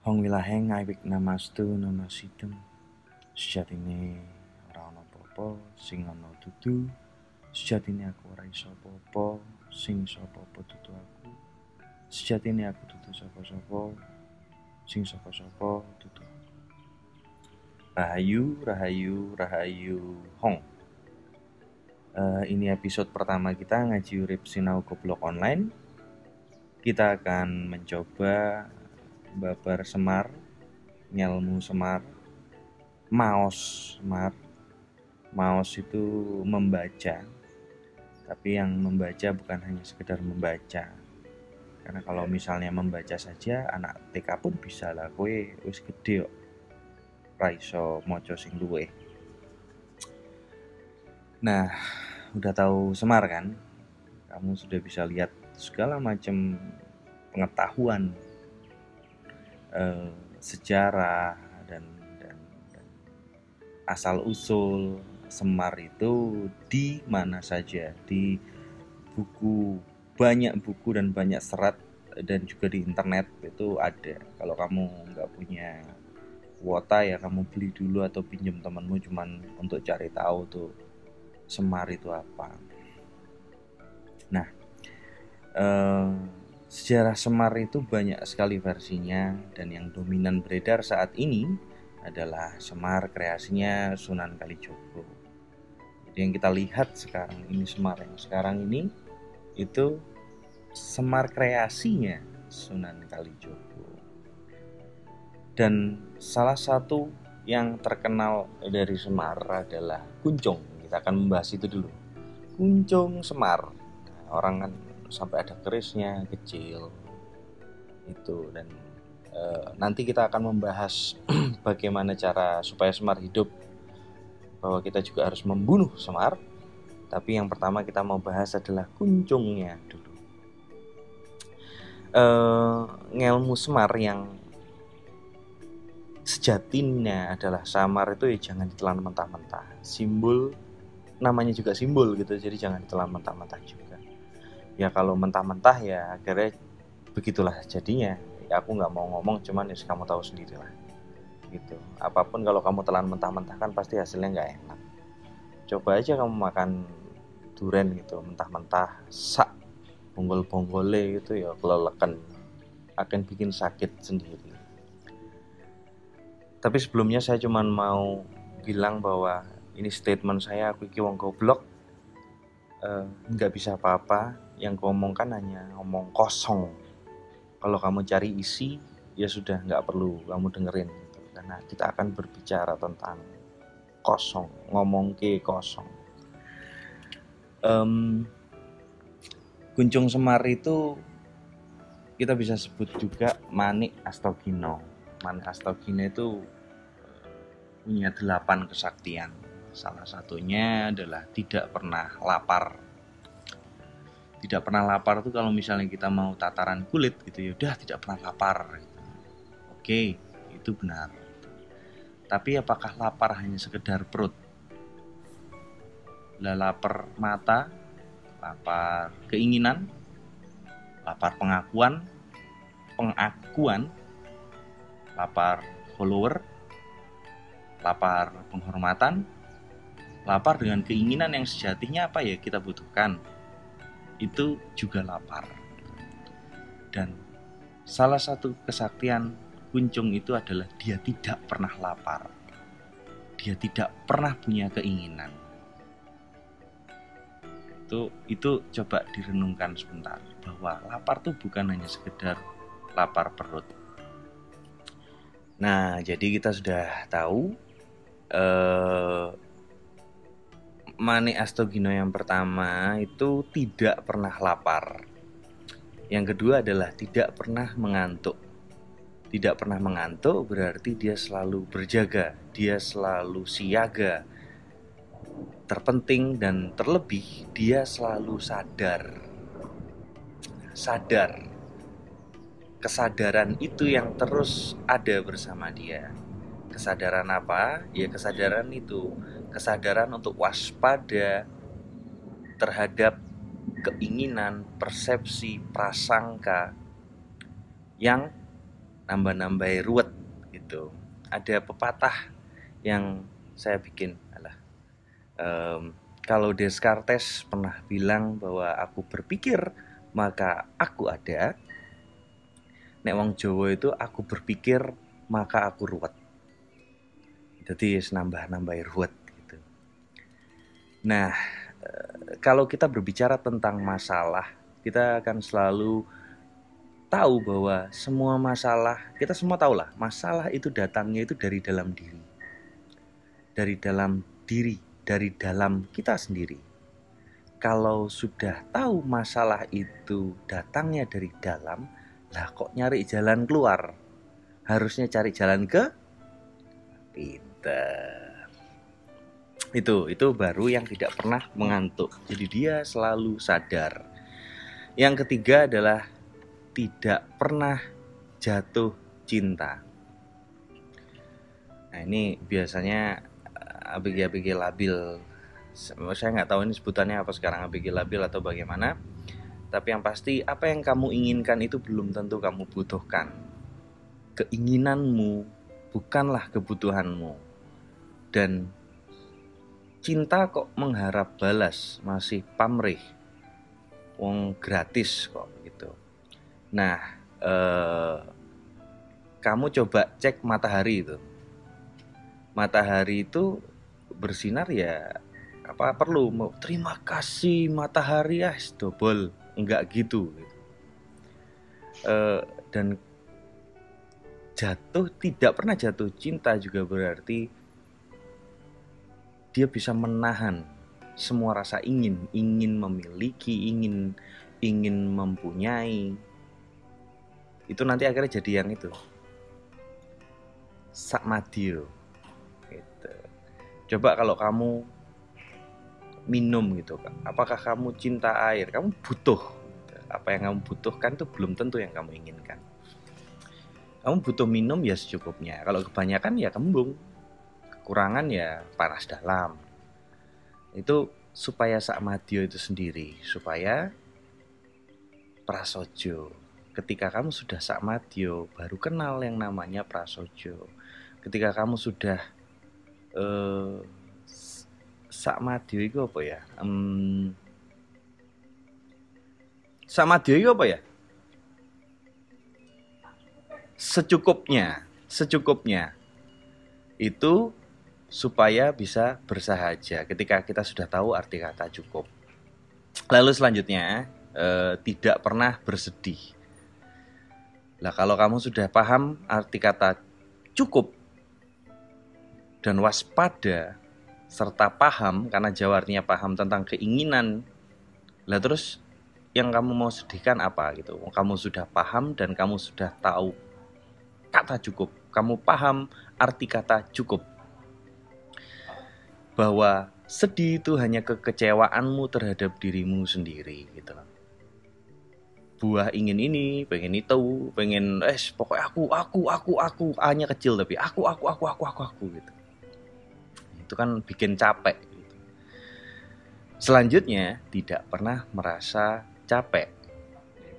Hong wilahe ngawik namastu namasidum. Sejatine ora ana apa-apa sing ana dudu. Sejatine aku ora iso apa-apa sing sapa-apa dudu aku. Sejatine aku dudu sapa-sapa sing sapa-sapa dudu aku. Rahayu, Rahayu, Rahayu Hong. Eh, Ini episode pertama kita ngaji urip sinau goblok online. Kita akan mencoba babar semar ngelmu semar maos semar. Maos itu membaca tapi yang membaca bukan hanya sekedar membaca. Karena kalau misalnya membaca saja anak TK pun bisa lah kue wis gede kok. Raiso moco sing luwe nah udah tahu semar kan? Kamu sudah bisa lihat segala macam pengetahuan eh, sejarah dan, dan, dan asal usul Semar itu di mana saja di buku banyak buku dan banyak serat dan juga di internet itu ada. Kalau kamu nggak punya kuota ya kamu beli dulu atau pinjam temanmu cuman untuk cari tahu tuh Semar itu apa. Nah eh, Sejarah Semar itu banyak sekali versinya dan yang dominan beredar saat ini adalah Semar kreasinya Sunan Kalijogo. Jadi yang kita lihat sekarang ini Semar yang sekarang ini itu Semar kreasinya Sunan Kalijogo. Dan salah satu yang terkenal dari Semar adalah kuncung. Kita akan membahas itu dulu. Kuncung Semar. Nah, orang kan sampai ada kerisnya kecil itu. Dan e, nanti kita akan membahas bagaimana cara supaya Semar hidup bahwa kita juga harus membunuh Semar. Tapi yang pertama kita mau bahas adalah kuncungnya dulu. E, ngelmu Semar yang sejatinya adalah samar itu ya jangan ditelan mentah-mentah. Simbol namanya juga simbol gitu jadi jangan ditelan mentah-mentah juga ya kalau mentah-mentah ya akhirnya begitulah jadinya. Ya aku nggak mau ngomong cuman ya kamu tahu sendiri lah gitu. Apa pun kalau kamu telan mentah-mentah kan pasti hasilnya nggak enak. Coba aja kamu makan duren gitu mentah-mentah sak bonggol-bonggole gitu ya kelelekan. Akan bikin sakit sendiri. Tapi sebelumnya saya cuman mau bilang bahwa ini statement saya aku iki wong goblok nggak uh, bisa apa-apa yang kuomongkan hanya ngomong kosong. Kalau kamu cari isi ya sudah nggak perlu kamu dengerin. Karena kita akan berbicara tentang kosong ngomong ke kosong. Um, kuncung semar itu kita bisa sebut juga manik astogino manik astogino itu punya delapan kesaktian. Salah satunya adalah tidak pernah lapar tidak pernah lapar tuh kalau misalnya kita mau tataran kulit gitu ya udah tidak pernah lapar gitu. oke itu benar. Tapi apakah lapar hanya sekedar perut? Lah lapar mata lapar keinginan lapar pengakuan pengakuan lapar follower lapar penghormatan lapar dengan keinginan yang sejatinya apa ya kita butuhkan itu juga lapar. Dan salah satu kesaktian kuncung itu adalah dia tidak pernah lapar. Dia tidak pernah punya keinginan. Itu itu coba direnungkan sebentar bahwa lapar tuh bukan hanya sekedar lapar perut. Nah, jadi kita sudah tahu eh, Mani Astogino yang pertama itu tidak pernah lapar. Yang kedua adalah tidak pernah mengantuk. Tidak pernah mengantuk berarti dia selalu berjaga, dia selalu siaga. Terpenting dan terlebih dia selalu sadar. Sadar. Kesadaran itu yang terus ada bersama dia. Kesadaran apa? Ya kesadaran itu kesadaran untuk waspada terhadap keinginan, persepsi, prasangka yang nambah-nambah ruwet gitu. Ada pepatah yang saya bikin adalah um, kalau Descartes pernah bilang bahwa aku berpikir maka aku ada. Nek wong Jawa itu aku berpikir maka aku ruwet. Jadi nambah-nambah ruwet nah eh, kalau kita berbicara tentang masalah kita akan selalu tahu bahwa semua masalah kita semua tahu lah masalah itu datangnya itu dari dalam diri. Dari dalam diri dari dalam kita sendiri. Kalau sudah tahu masalah itu datangnya dari dalam lah kok nyari jalan keluar? Harusnya cari jalan ke? Pinter itu itu baru yang tidak pernah mengantuk jadi dia selalu sadar yang ketiga adalah tidak pernah jatuh cinta. Nah ini biasanya eh, ABG-ABG labil. Saya nggak tahu ini sebutannya apa sekarang ABG labil atau bagaimana. Tapi yang pasti apa yang kamu inginkan itu belum tentu kamu butuhkan. Keinginanmu bukanlah kebutuhanmu. Dan cinta kok mengharap balas masih pamrih. Wong gratis kok gitu Nah, eh, kamu coba cek matahari itu. Matahari itu bersinar ya apa perlu mau terima kasih matahari ya double enggak gitu, gitu. Dan jatuh tidak pernah jatuh cinta juga berarti dia bisa menahan semua rasa ingin ingin memiliki ingin ingin mempunyai. Itu nanti akhirnya jadi yang itu. Sakmadio gitu. coba kalau kamu minum gitu kan apakah kamu cinta air? Kamu butuh. Apa yang kamu butuhkan itu belum tentu yang kamu inginkan. Kamu butuh minum ya secukupnya. Kalau kebanyakan ya kembung kekurangan ya panas dalam. Itu supaya sakmadio itu sendiri supaya prasojo. Ketika kamu sudah sakmadyo baru kenal yang namanya prasojo. Ketika kamu sudah uh, sakmadyo itu apa ya? Um, sakmadyo itu apa ya? Secukupnya secukupnya. Itu supaya bisa bersahaja ketika kita sudah tahu arti kata cukup lalu selanjutnya eh, tidak pernah bersedih Nah, kalau kamu sudah paham arti kata cukup dan waspada serta paham karena Jawa artinya paham tentang keinginan. Lah terus yang kamu mau sedihkan apa gitu? Kamu sudah paham dan kamu sudah tahu kata cukup. Kamu paham arti kata cukup. Bahwa sedih itu hanya kekecewaanmu terhadap dirimu sendiri gitu loh buah ingin ini, pengen itu, pengen eh pokoknya aku, aku, aku, aku, hanya kecil tapi aku, aku, aku, aku, aku, aku gitu. Itu kan bikin capek. Gitu. Selanjutnya tidak pernah merasa capek.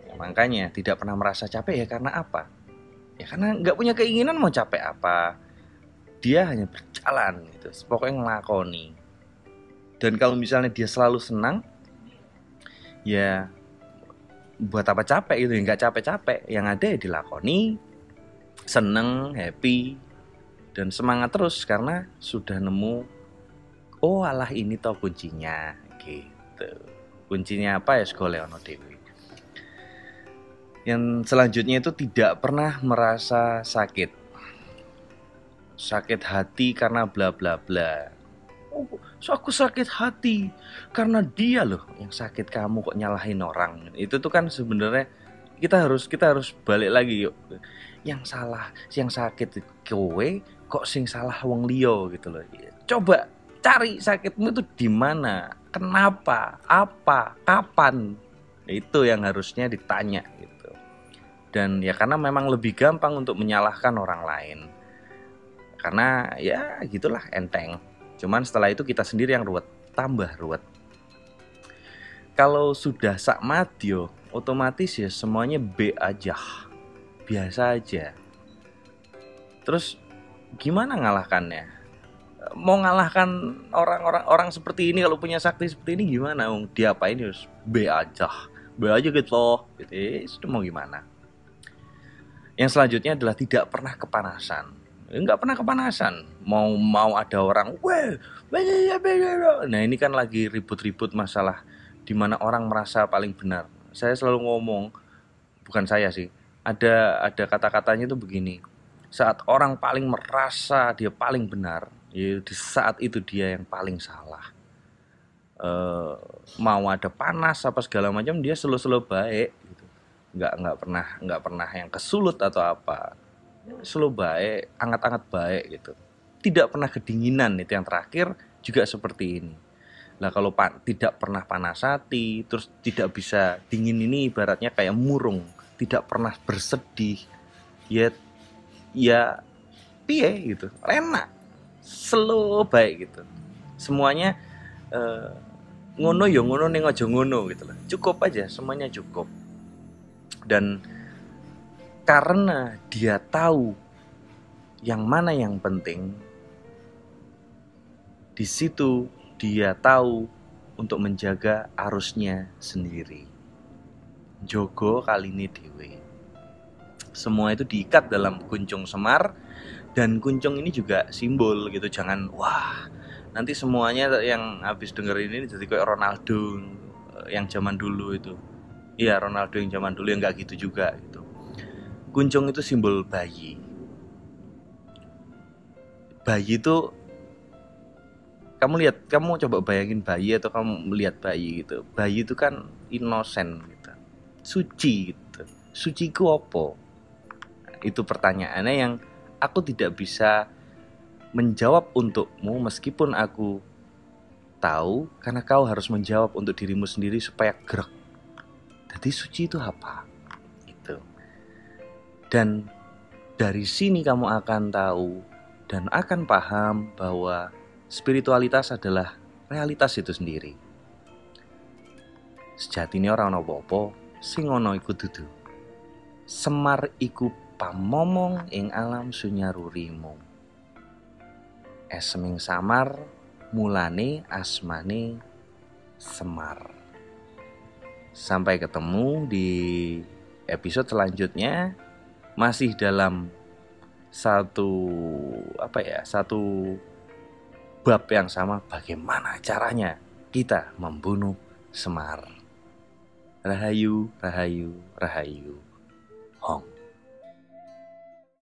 Ya, makanya tidak pernah merasa capek ya karena apa? Ya karena nggak punya keinginan mau capek apa. Dia hanya berjalan gitu, pokoknya ngelakoni. Dan kalau misalnya dia selalu senang, ya buat apa capek itu nggak capek-capek. Yang ada ya dilakoni seneng happy dan semangat terus karena sudah nemu oh alah ini tau kuncinya gitu. Kuncinya apa ya sekolah Leono Dewi? Yang selanjutnya itu tidak pernah merasa sakit sakit hati karena bla bla bla. Oh, so aku sakit hati karena dia loh yang sakit kamu kok nyalahin orang. Itu tuh kan sebenarnya kita harus kita harus balik lagi yuk. Yang salah yang sakit kowe kok sing salah wong Leo gitu loh. Coba cari sakitmu itu di mana kenapa apa kapan? Itu yang harusnya ditanya gitu. Dan ya karena memang lebih gampang untuk menyalahkan orang lain karena ya gitulah enteng Cuman setelah itu kita sendiri yang ruwet, tambah ruwet. Kalau sudah sak matio, otomatis ya semuanya B aja. Biasa aja. terus gimana ngalahkannya mau ngalahkan orang-orang orang seperti ini kalau punya sakti seperti ini gimana Ung? diapain harus B aja B aja gitu loh gitu itu mau gimana yang selanjutnya adalah tidak pernah kepanasan nggak pernah kepanasan. Mau mau ada orang weh nah ini kan lagi ribut-ribut masalah di mana orang merasa paling benar. Saya selalu ngomong bukan saya sih ada ada kata-katanya itu begini saat orang paling merasa dia paling benar ya di saat itu dia yang paling salah. E, mau ada panas apa segala macam dia selalu-selalu baik gitu. Nggak nggak pernah nggak pernah yang kesulut atau apa selalu baik anget-anget baik gitu. Tidak pernah kedinginan itu yang terakhir juga seperti ini. Lah kalau pan, tidak pernah panas hati terus tidak bisa dingin ini ibaratnya kayak murung tidak pernah bersedih ya ya piye gitu enak slow baik gitu. Semuanya uh, ngono yo ya ngono ning aja ngono gitu loh cukup aja semuanya cukup. Dan karena dia tahu yang mana yang penting di situ dia tahu untuk menjaga arusnya sendiri. Jogo kali ini dewe. Semua itu diikat dalam kuncung semar dan kuncung ini juga simbol gitu. Jangan wah nanti semuanya yang habis denger ini jadi kayak Ronaldo eh, yang zaman dulu itu. Iya Ronaldo yang zaman dulu yang nggak gitu juga gitu. Kuncung itu simbol bayi. Bayi itu kamu lihat kamu coba bayangin bayi atau kamu melihat bayi gitu. Bayi itu kan inosen gitu. Suci gitu. Suci ku apa? Itu pertanyaannya yang aku tidak bisa menjawab untukmu meskipun aku tahu karena kau harus menjawab untuk dirimu sendiri supaya gerak. Jadi suci itu apa dan dari sini kamu akan tahu dan akan paham bahwa spiritualitas adalah realitas itu sendiri. Sejatinya orang apa-apa sing ana iku dudu. Semar iku pamomong ing alam sunyarurimu. Esming samar mulane asmane Semar. Sampai ketemu di episode selanjutnya masih dalam satu apa ya satu bab yang sama bagaimana caranya kita membunuh Semar. Rahayu, rahayu, rahayu.